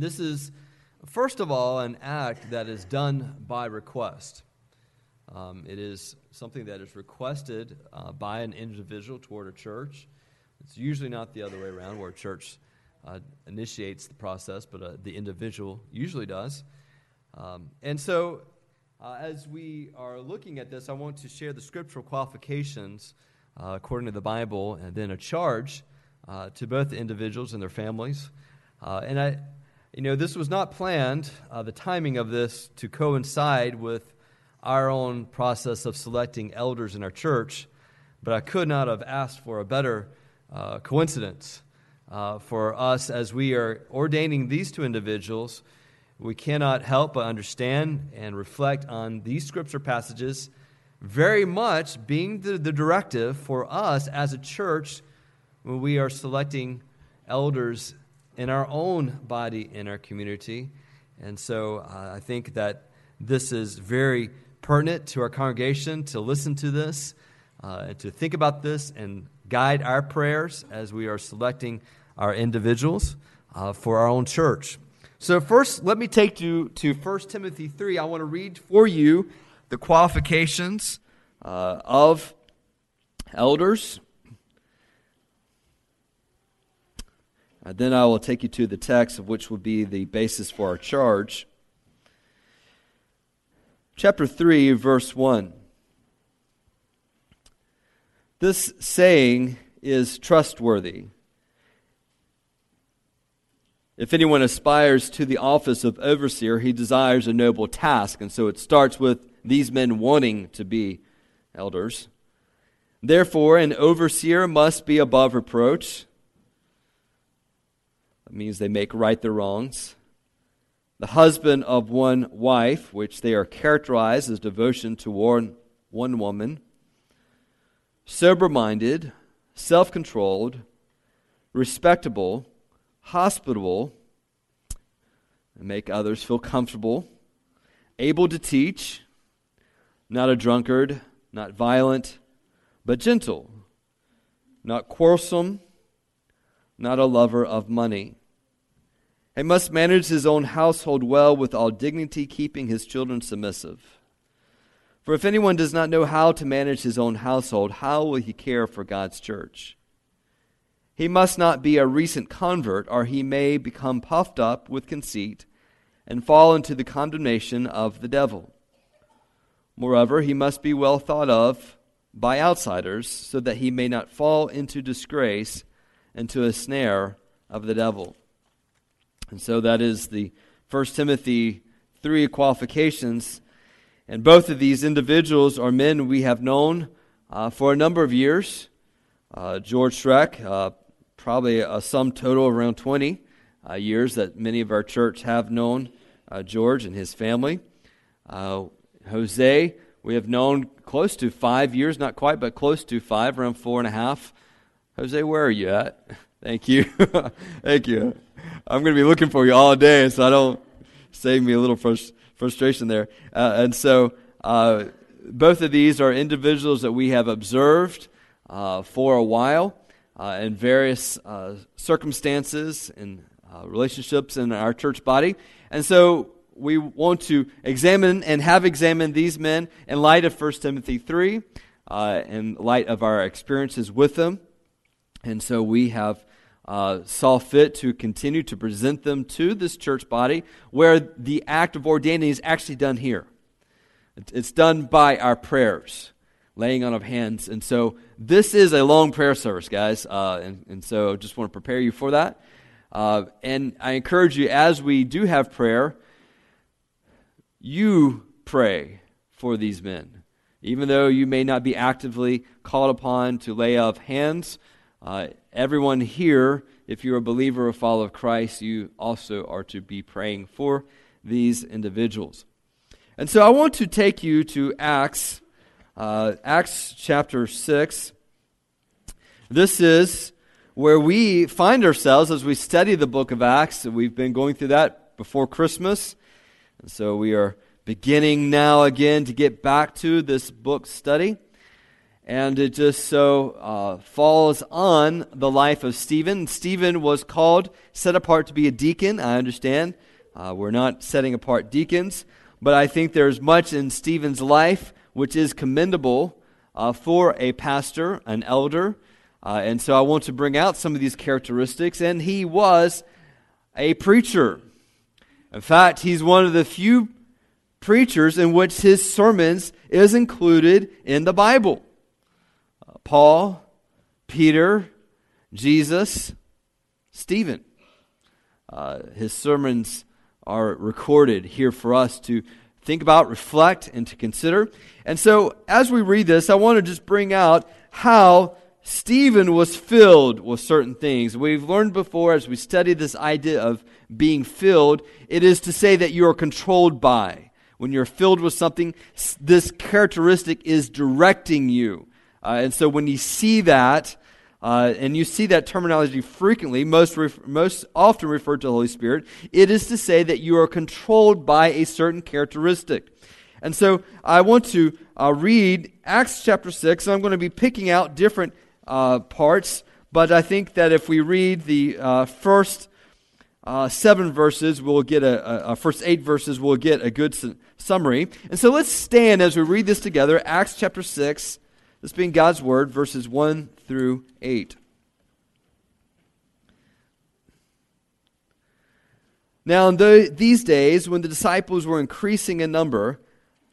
This is, first of all, an act that is done by request. Um, it is something that is requested uh, by an individual toward a church. It's usually not the other way around, where a church uh, initiates the process, but uh, the individual usually does. Um, and so, uh, as we are looking at this, I want to share the scriptural qualifications uh, according to the Bible, and then a charge uh, to both the individuals and their families. And I, you know, this was not planned, uh, the timing of this, to coincide with our own process of selecting elders in our church, but I could not have asked for a better uh, coincidence. for us, as we are ordaining these two individuals, we cannot help but understand and reflect on these scripture passages very much being the, the directive for us as a church when we are selecting elders in our own body in our community. And so uh, I think that this is very pertinent to our congregation to listen to this, uh, and to think about this, and guide our prayers as we are selecting our individuals uh, for our own church. So, first, let me take you to 1 Timothy 3. I want to read for you the qualifications uh, of elders. Uh, then I will take you to the text of which will be the basis for our charge. Chapter 3, verse 1. This saying is trustworthy. If anyone aspires to the office of overseer, he desires a noble task. And so it starts with these men wanting to be elders. Therefore, an overseer must be above reproach. That means they make right their wrongs. The husband of one wife, which they are characterized as devotion to one, one woman. Sober minded, self controlled, respectable, hospitable, and make others feel comfortable, able to teach, not a drunkard not violent, but gentle, not quarrelsome, not a lover of money. He must manage his own household well with all dignity, keeping his children submissive. For if anyone does not know how to manage his own household, how will he care for God's church? He must not be a recent convert, or he may become puffed up with conceit and fall into the condemnation of the devil. Moreover, he must be well thought of by outsiders, so that he may not fall into disgrace and to a snare of the devil. And so that is the 1 Timothy 3 qualifications. And both of these individuals are men we have known uh, for a number of years. Uh, George Schreck, uh, probably a sum total of around 20 uh, years that many of our church have known uh, George and his family. Uh, Jose, we have known close to five years, not quite, but close to five, around four and a half. Jose, where are you at? Thank you. Thank you. I'm going to be looking for you all day, so I don't save me a little frust- frustration there. Uh, and so, uh, both of these are individuals that we have observed uh, for a while uh, in various uh, circumstances and uh, relationships in our church body. And so, we want to examine and have examined these men in light of 1 Timothy 3, uh, in light of our experiences with them. And so we have uh, saw fit to continue to present them to this church body where the act of ordaining is actually done here. It's done by our prayers, laying on of hands. And so this is a long prayer service, guys. Uh, and, and so just want to prepare you for that. Uh, and I encourage you, as we do have prayer, you pray for these men. Even though you may not be actively called upon to lay of hands, uh, everyone here, if you're a believer or follower of Christ, you also are to be praying for these individuals. And so I want to take you to Acts, uh, Acts chapter 6. This is where we find ourselves as we study the book of Acts. We've been going through that before Christmas. And so we are beginning now again to get back to this book study. And it just so uh, falls on the life of Stephen. Stephen was called, set apart to be a deacon. I understand. Uh, we're not setting apart deacons, but I think there's much in Stephen's life which is commendable uh, for a pastor, an elder. Uh, and so I want to bring out some of these characteristics. And he was a preacher. In fact, he's one of the few preachers in which his sermons is included in the Bible. Paul, Peter, Jesus, Stephen. Uh, his sermons are recorded here for us to think about, reflect, and to consider. And so, as we read this, I want to just bring out how Stephen was filled with certain things. We've learned before as we study this idea of being filled, it is to say that you are controlled by. When you're filled with something, this characteristic is directing you. Uh, and so when you see that, uh, and you see that terminology frequently, most, ref- most often referred to the Holy Spirit, it is to say that you are controlled by a certain characteristic. And so I want to uh, read Acts chapter 6. I'm going to be picking out different uh, parts, but I think that if we read the uh, first uh, seven verses, we'll get a, a, a, first eight verses, we'll get a good su- summary. And so let's stand as we read this together. Acts chapter 6, this being God's word, verses 1 through 8. Now, in the, these days, when the disciples were increasing in number,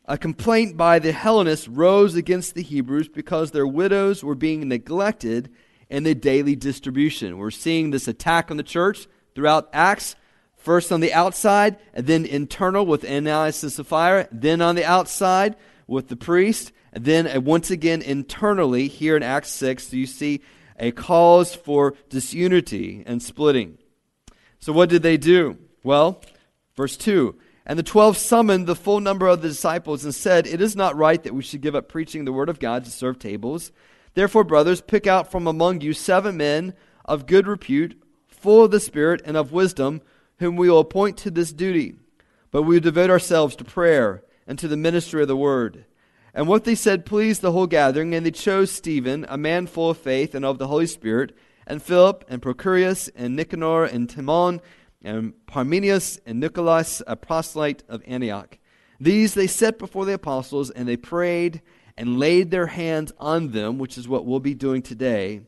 a complaint by the Hellenists rose against the Hebrews because their widows were being neglected in the daily distribution. We're seeing this attack on the church throughout Acts, first on the outside, and then internal with Ananias and Sapphira, then on the outside with the priest, then uh, once again internally here in Acts 6, you see a cause for disunity and splitting. So, what did they do? Well, verse 2 and the twelve summoned the full number of the disciples and said, It is not right that we should give up preaching the word of God to serve tables. Therefore, brothers, pick out from among you seven men of good repute, full of the Spirit and of wisdom, whom we will appoint to this duty. But we will devote ourselves to prayer and to the ministry of the word. And what they said pleased the whole gathering, and they chose Stephen, a man full of faith and of the Holy Spirit, and Philip, and Prochorus, and Nicanor, and Timon, and Parmenas and Nicholas, a proselyte of Antioch. These they set before the apostles, and they prayed and laid their hands on them, which is what we'll be doing today.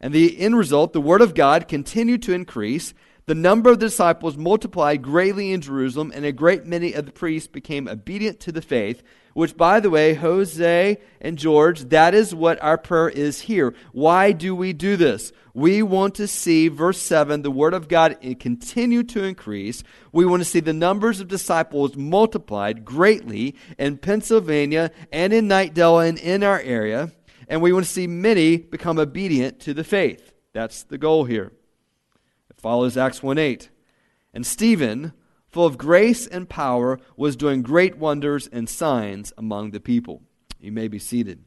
And the end result, the word of God continued to increase. The number of the disciples multiplied greatly in Jerusalem, and a great many of the priests became obedient to the faith. Which, by the way, Jose and George, that is what our prayer is here. Why do we do this? We want to see, verse 7, the Word of God continue to increase. We want to see the numbers of disciples multiplied greatly in Pennsylvania and in Knightdale and in our area. And we want to see many become obedient to the faith. That's the goal here. It follows Acts 1 8. And Stephen, full of grace and power, was doing great wonders and signs among the people. You may be seated.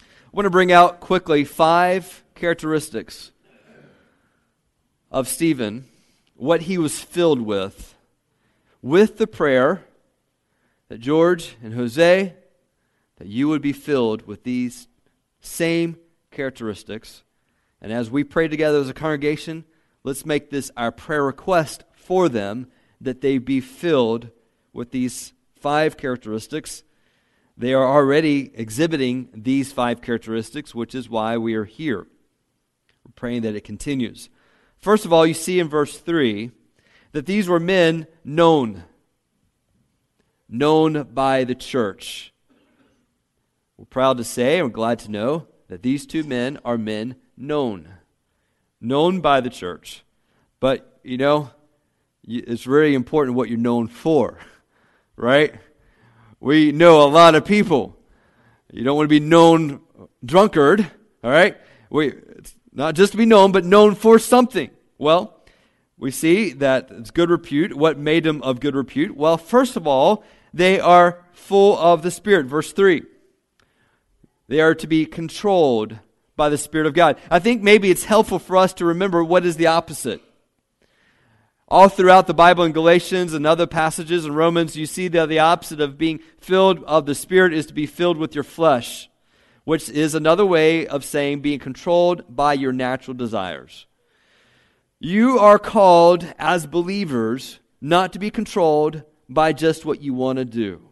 I want to bring out quickly five characteristics of Stephen, what he was filled with, with the prayer that George and Jose, that you would be filled with these same characteristics. And as we pray together as a congregation, let's make this our prayer request for them that they be filled with these five characteristics they are already exhibiting these five characteristics, which is why we are here. We're praying that it continues. First of all, you see in verse 3 that these were men known, known by the church. We're proud to say, and we're glad to know, that these two men are men known, known by the church. But, you know, it's really important what you're known for, right? We know a lot of people. You don't want to be known drunkard, all right? We, not just to be known, but known for something. Well, we see that it's good repute. What made them of good repute? Well, first of all, they are full of the Spirit. Verse 3. They are to be controlled by the Spirit of God. I think maybe it's helpful for us to remember what is the opposite. All throughout the Bible in Galatians and other passages in Romans, you see that the opposite of being filled of the Spirit is to be filled with your flesh, which is another way of saying being controlled by your natural desires. You are called as believers not to be controlled by just what you want to do.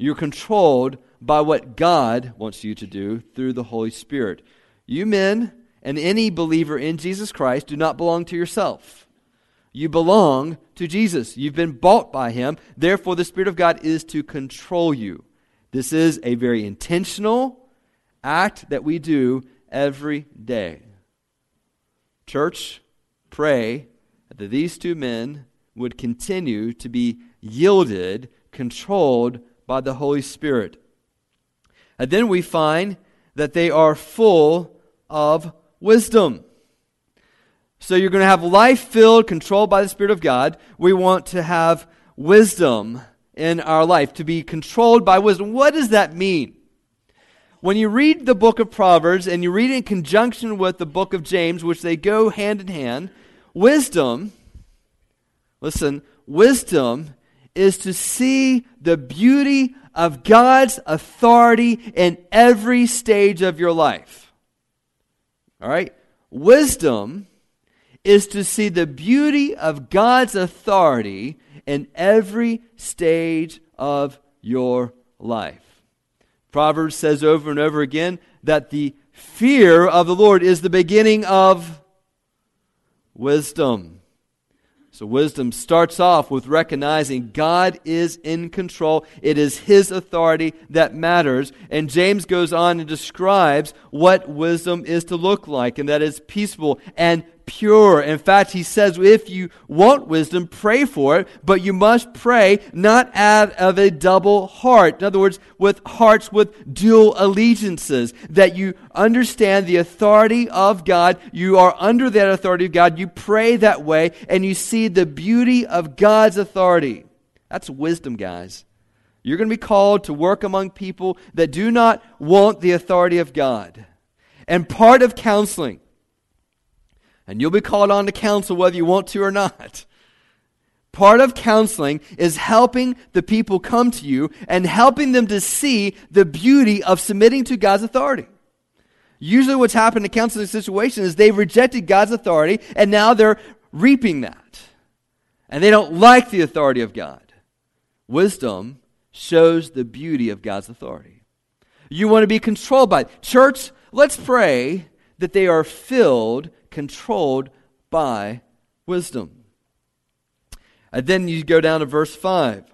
You're controlled by what God wants you to do through the Holy Spirit. You men and any believer in Jesus Christ do not belong to yourself. You belong to Jesus. You've been bought by him. Therefore, the Spirit of God is to control you. This is a very intentional act that we do every day. Church, pray that these two men would continue to be yielded, controlled by the Holy Spirit. And then we find that they are full of wisdom. So you're going to have life filled, controlled by the Spirit of God. We want to have wisdom in our life, to be controlled by wisdom. What does that mean? When you read the book of Proverbs and you read it in conjunction with the book of James, which they go hand in hand, wisdom, listen, wisdom is to see the beauty of God's authority in every stage of your life. All right? Wisdom is to see the beauty of God's authority in every stage of your life. Proverbs says over and over again that the fear of the Lord is the beginning of wisdom. So, wisdom starts off with recognizing God is in control. It is His authority that matters. And James goes on and describes what wisdom is to look like, and that is peaceful and pure. In fact, he says if you want wisdom, pray for it, but you must pray not out of a double heart. In other words, with hearts with dual allegiances, that you understand the authority of God. You are under that authority of God. You pray that way, and you see the beauty of God's authority. That's wisdom, guys. You're going to be called to work among people that do not want the authority of God. And part of counseling and you'll be called on to counsel whether you want to or not. Part of counseling is helping the people come to you and helping them to see the beauty of submitting to God's authority. Usually, what's happened in counseling situations is they've rejected God's authority and now they're reaping that. And they don't like the authority of God. Wisdom shows the beauty of God's authority. You want to be controlled by it. Church, let's pray that they are filled controlled by wisdom. And then you go down to verse 5.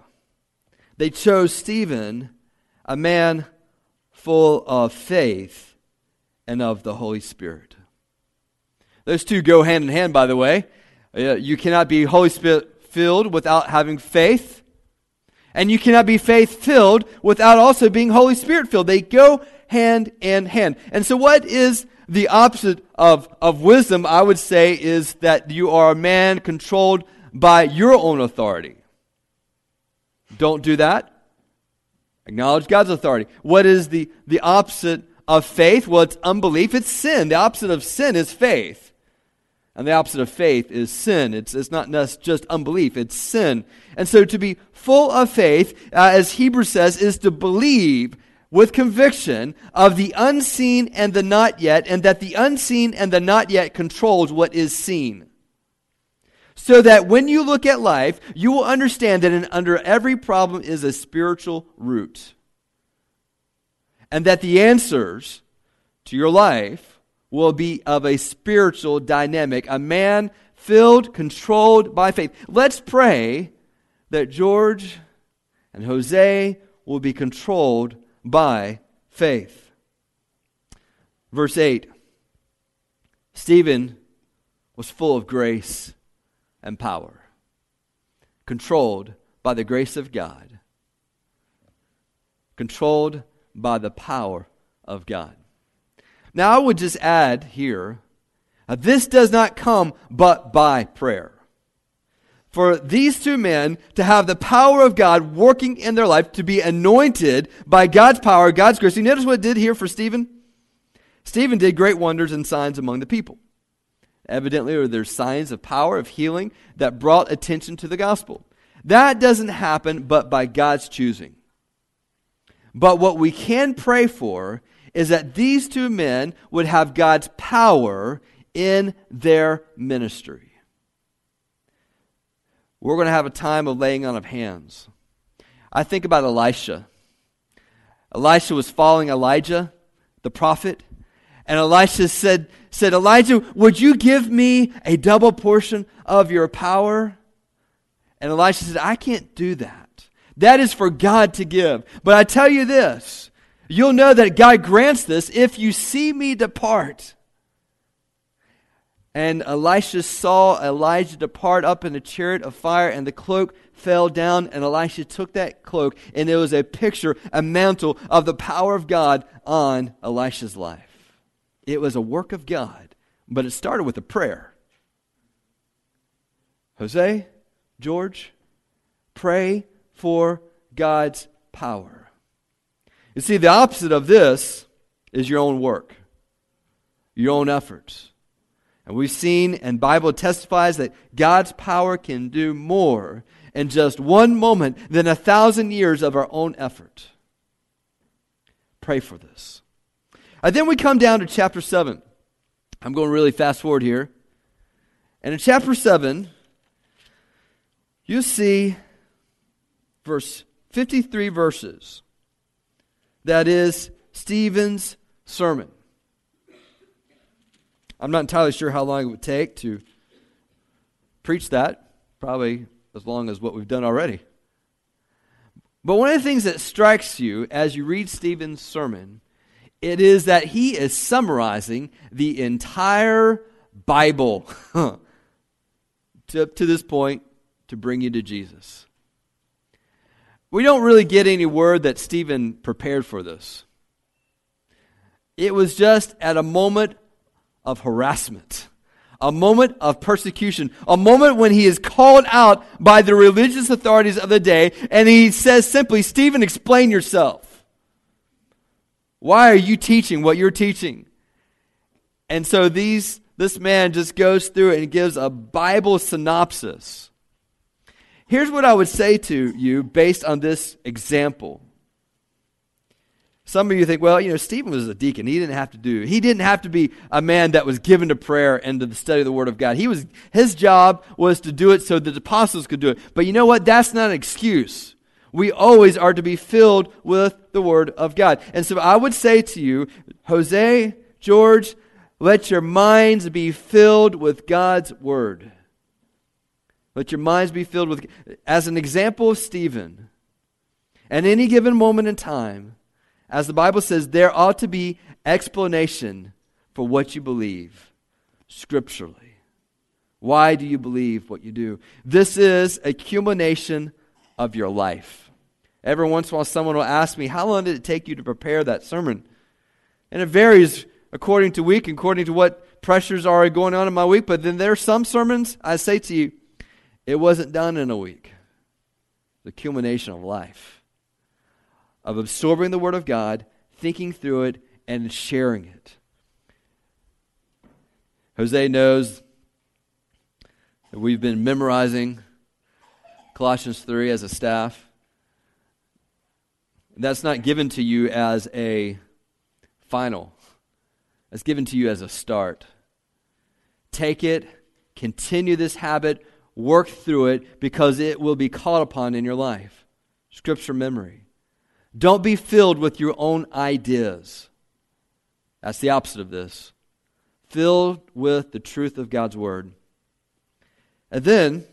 They chose Stephen, a man full of faith and of the Holy Spirit. Those two go hand in hand, by the way. Uh, you cannot be Holy Spirit filled without having faith. And you cannot be faith filled without also being Holy Spirit filled. They go hand in hand. And so, what is the opposite of, of wisdom, I would say, is that you are a man controlled by your own authority. Don't do that. Acknowledge God's authority. What is the, the opposite of faith? Well, it's unbelief. It's sin. The opposite of sin is faith. And the opposite of faith is sin. It's, it's not just unbelief, it's sin. And so to be full of faith, uh, as Hebrews says, is to believe with conviction of the unseen and the not yet, and that the unseen and the not yet controls what is seen. So that when you look at life, you will understand that in, under every problem is a spiritual root. And that the answers to your life will be of a spiritual dynamic, a man filled, controlled by faith. Let's pray that George and Jose will be controlled by faith. Verse 8 Stephen was full of grace and power, controlled by the grace of God, controlled by the power of God. Now, I would just add here uh, this does not come but by prayer for these two men to have the power of God working in their life, to be anointed by God's power, God's grace. You notice what it did here for Stephen? Stephen did great wonders and signs among the people. Evidently, or there's signs of power, of healing that brought attention to the gospel. That doesn't happen but by God's choosing. But what we can pray for is that these two men would have God's power in their ministry. We're going to have a time of laying on of hands. I think about Elisha. Elisha was following Elijah, the prophet, and Elisha said, said, Elijah, would you give me a double portion of your power? And Elisha said, I can't do that. That is for God to give. But I tell you this, you'll know that God grants this if you see me depart. And Elisha saw Elijah depart up in a chariot of fire, and the cloak fell down, and Elisha took that cloak, and it was a picture, a mantle of the power of God on Elisha's life. It was a work of God, but it started with a prayer. Jose, George, pray for God's power. You see, the opposite of this is your own work, your own efforts. And we've seen, and Bible testifies that God's power can do more in just one moment than a thousand years of our own effort. Pray for this. And then we come down to chapter 7. I'm going really fast forward here. And in chapter 7, you see verse 53 verses. That is Stephen's sermon. I'm not entirely sure how long it would take to preach that, probably as long as what we've done already. But one of the things that strikes you as you read Stephen's sermon it is that he is summarizing the entire Bible to, to this point to bring you to Jesus. We don't really get any word that Stephen prepared for this. It was just at a moment of harassment, a moment of persecution, a moment when he is called out by the religious authorities of the day, and he says simply, Stephen, explain yourself. Why are you teaching what you're teaching? And so these this man just goes through and gives a Bible synopsis. Here's what I would say to you based on this example. Some of you think, well, you know, Stephen was a deacon. He didn't have to do. He didn't have to be a man that was given to prayer and to the study of the Word of God. He was his job was to do it so that the apostles could do it. But you know what? That's not an excuse. We always are to be filled with the Word of God. And so I would say to you, Jose, George, let your minds be filled with God's Word. Let your minds be filled with, as an example of Stephen, at any given moment in time, as the Bible says, there ought to be explanation for what you believe scripturally. Why do you believe what you do? This is a culmination of your life. Every once in a while, someone will ask me, How long did it take you to prepare that sermon? And it varies according to week, according to what pressures are going on in my week. But then there are some sermons, I say to you, it wasn't done in a week. The culmination of life, of absorbing the Word of God, thinking through it, and sharing it. Jose knows that we've been memorizing Colossians 3 as a staff. That's not given to you as a final, it's given to you as a start. Take it, continue this habit, work through it because it will be called upon in your life. Scripture memory. Don't be filled with your own ideas. That's the opposite of this. Filled with the truth of God's Word. And then,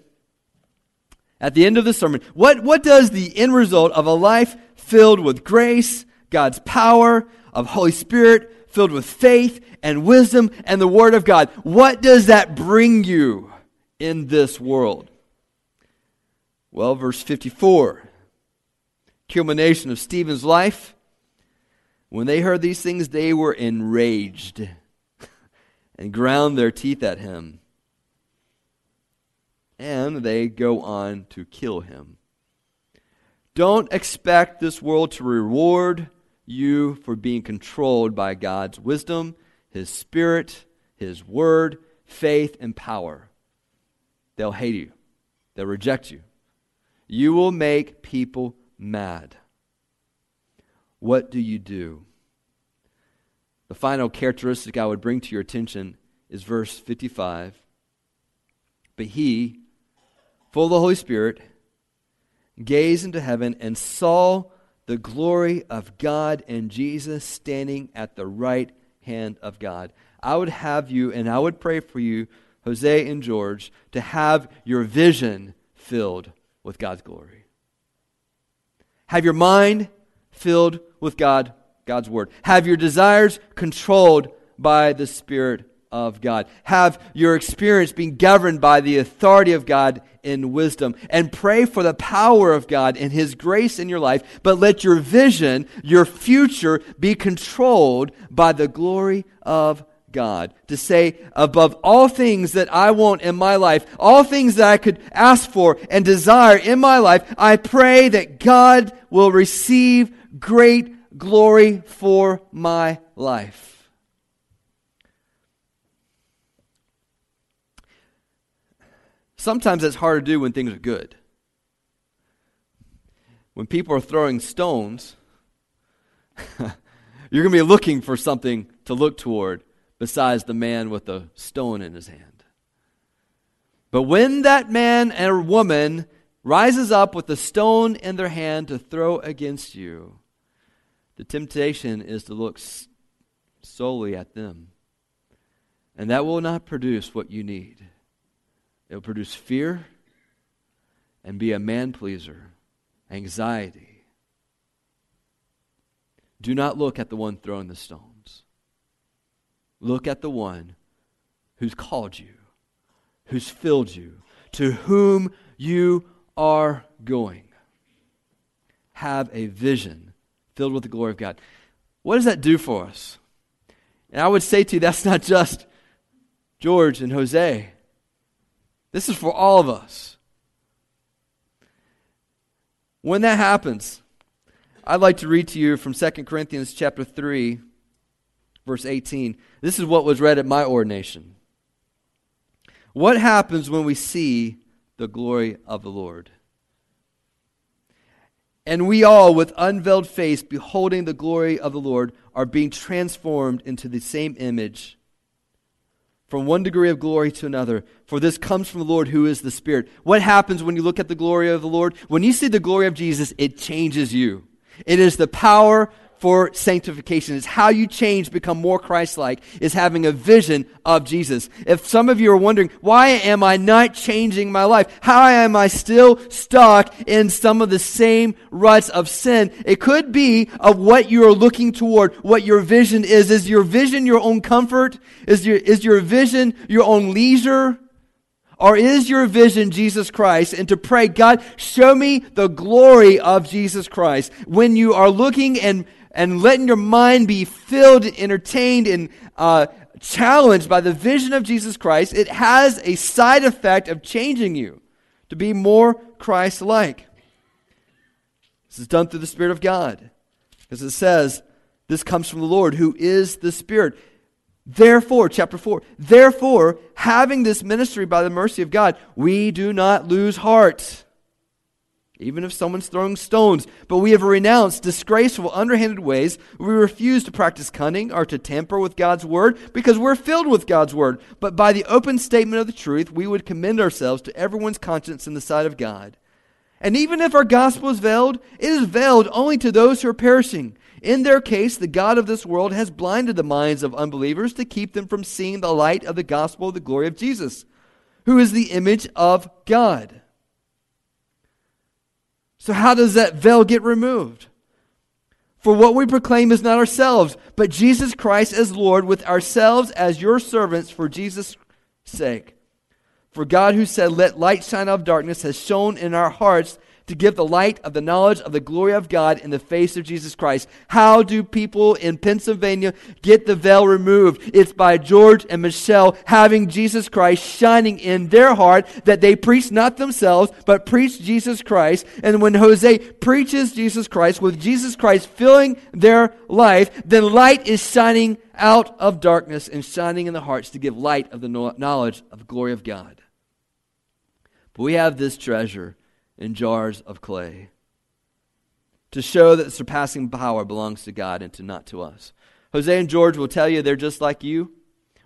at the end of the sermon, what, what does the end result of a life filled with grace, God's power, of Holy Spirit, filled with faith and wisdom and the Word of God, what does that bring you in this world? Well, verse 54, culmination of Stephen's life. When they heard these things, they were enraged and ground their teeth at him and they go on to kill him. Don't expect this world to reward you for being controlled by God's wisdom, His Spirit, His Word, faith, and power, they'll hate you, they'll reject you. You will make people mad. What do you do? The final characteristic I would bring to your attention is verse 55. But he, full of the Holy Spirit, gazed into heaven and saw the glory of God and Jesus standing at the right hand of God. I would have you, and I would pray for you, Jose and George, to have your vision filled with God's glory. Have your mind filled with God, God's word. Have your desires controlled by the Spirit of God. Have your experience being governed by the authority of God in wisdom. And pray for the power of God and His grace in your life. But let your vision, your future, be controlled by the glory of God. To say, above all things that I want in my life, all things that I could ask for and desire in my life, I pray that God will receive great glory for my life. Sometimes it's hard to do when things are good. When people are throwing stones, you're going to be looking for something to look toward besides the man with the stone in his hand. But when that man and woman rises up with the stone in their hand to throw against you, the temptation is to look solely at them. And that will not produce what you need. It will produce fear and be a man pleaser, anxiety. Do not look at the one throwing the stones. Look at the one who's called you, who's filled you, to whom you are going. Have a vision filled with the glory of God. What does that do for us? And I would say to you, that's not just George and Jose. This is for all of us. When that happens, I'd like to read to you from 2 Corinthians chapter 3 verse 18. This is what was read at my ordination. What happens when we see the glory of the Lord? And we all, with unveiled face, beholding the glory of the Lord, are being transformed into the same image from one degree of glory to another. For this comes from the Lord who is the Spirit. What happens when you look at the glory of the Lord? When you see the glory of Jesus, it changes you. It is the power for sanctification. It's how you change, become more Christ like, is having a vision of Jesus. If some of you are wondering, why am I not changing my life? How am I still stuck in some of the same ruts of sin? It could be of what you are looking toward, what your vision is. Is your vision your own comfort? Is your, is your vision your own leisure? Or is your vision Jesus Christ? And to pray, God, show me the glory of Jesus Christ. When you are looking and and letting your mind be filled, entertained, and uh, challenged by the vision of Jesus Christ, it has a side effect of changing you to be more Christ like. This is done through the Spirit of God. Because it says, this comes from the Lord who is the Spirit. Therefore, chapter 4, therefore, having this ministry by the mercy of God, we do not lose heart even if someone's throwing stones. But we have renounced disgraceful, underhanded ways. We refuse to practice cunning or to tamper with God's word because we're filled with God's word. But by the open statement of the truth, we would commend ourselves to everyone's conscience in the sight of God. And even if our gospel is veiled, it is veiled only to those who are perishing. In their case, the God of this world has blinded the minds of unbelievers to keep them from seeing the light of the gospel of the glory of Jesus, who is the image of God. So, how does that veil get removed? For what we proclaim is not ourselves, but Jesus Christ as Lord, with ourselves as your servants for Jesus' sake. For God, who said, Let light shine out of darkness, has shone in our hearts to give the light of the knowledge of the glory of God in the face of Jesus Christ. How do people in Pennsylvania get the veil removed? It's by George and Michelle having Jesus Christ shining in their heart that they preach not themselves, but preach Jesus Christ. And when Jose preaches Jesus Christ, with Jesus Christ filling their life, then light is shining out of darkness and shining in the hearts to give light of the knowledge of the glory of God. But we have this treasure in jars of clay to show that surpassing power belongs to God and to not to us. Jose and George will tell you they're just like you.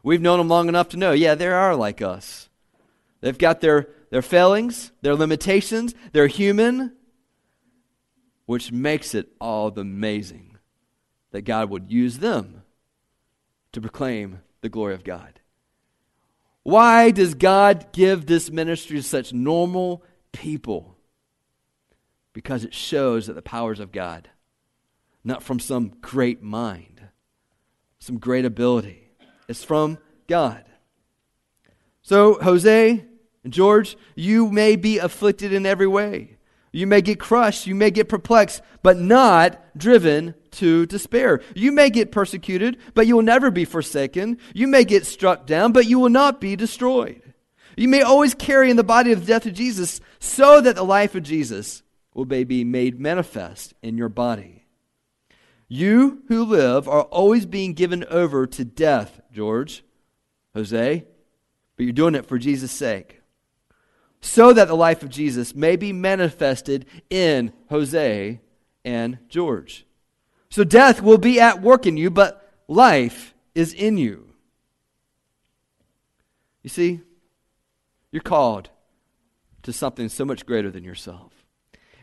We've known them long enough to know, yeah, they are like us. They've got their, their failings, their limitations, they're human, which makes it all the amazing that God would use them to proclaim the glory of God. Why does God give this ministry to such normal people? Because it shows that the powers of God, not from some great mind, some great ability, it's from God. So, Jose and George, you may be afflicted in every way. You may get crushed, you may get perplexed, but not driven to despair. You may get persecuted, but you will never be forsaken. You may get struck down, but you will not be destroyed. You may always carry in the body of the death of Jesus so that the life of Jesus will be made manifest in your body. You who live are always being given over to death, George, Jose, but you're doing it for Jesus' sake. So that the life of Jesus may be manifested in Jose and George. So death will be at work in you, but life is in you. You see, you're called to something so much greater than yourself.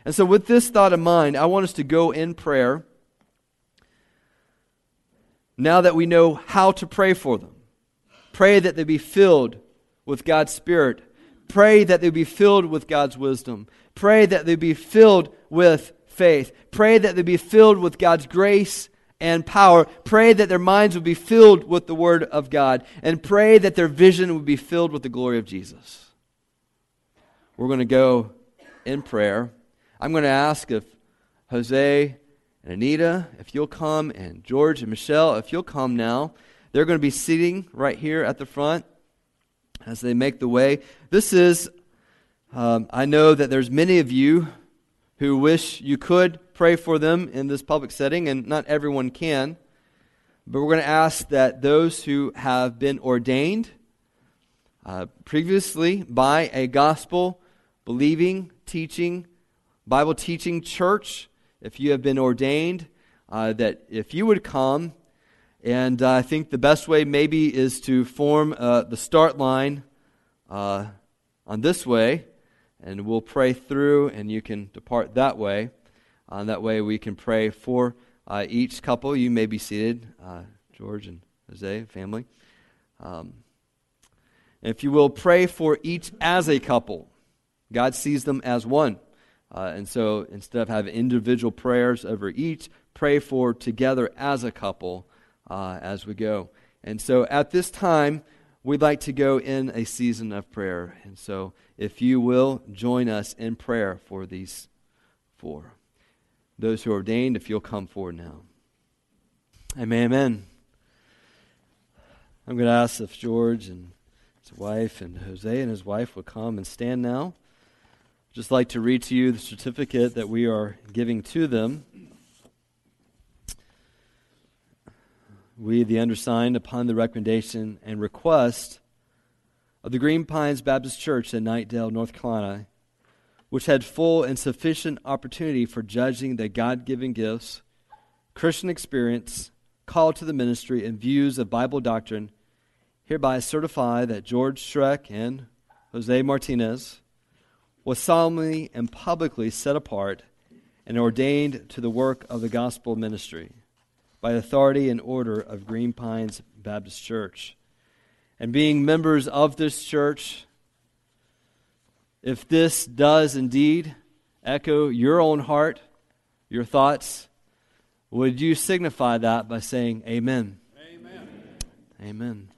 And so, with this thought in mind, I want us to go in prayer now that we know how to pray for them. Pray that they be filled with God's Spirit. Pray that they be filled with God's wisdom. Pray that they be filled with faith. Pray that they be filled with God's grace and power. Pray that their minds would be filled with the Word of God. And pray that their vision would be filled with the glory of Jesus. We're going to go in prayer. I'm going to ask if Jose and Anita, if you'll come, and George and Michelle, if you'll come now. They're going to be sitting right here at the front as they make the way. This is, um, I know that there's many of you who wish you could pray for them in this public setting, and not everyone can. But we're going to ask that those who have been ordained uh, previously by a gospel believing, teaching, Bible teaching church, if you have been ordained, uh, that if you would come, and uh, I think the best way maybe is to form uh, the start line uh, on this way and we'll pray through, and you can depart that way. Uh, that way, we can pray for uh, each couple. You may be seated, George and Jose, family. Um, if you will, pray for each as a couple. God sees them as one. Uh, and so instead of having individual prayers over each, pray for together as a couple uh, as we go. And so at this time, we'd like to go in a season of prayer. And so if you will join us in prayer for these four. Those who are ordained, if you'll come forward now. Amen, amen. I'm going to ask if George and his wife and Jose and his wife would come and stand now. Just like to read to you the certificate that we are giving to them. We, the undersigned, upon the recommendation and request of the Green Pines Baptist Church in Knightdale, North Carolina, which had full and sufficient opportunity for judging the God given gifts, Christian experience, call to the ministry, and views of Bible doctrine, hereby certify that George Schreck and Jose Martinez was solemnly and publicly set apart and ordained to the work of the gospel ministry by the authority and order of Green Pines Baptist Church and being members of this church, if this does indeed echo your own heart, your thoughts, would you signify that by saying amen? Amen. Amen.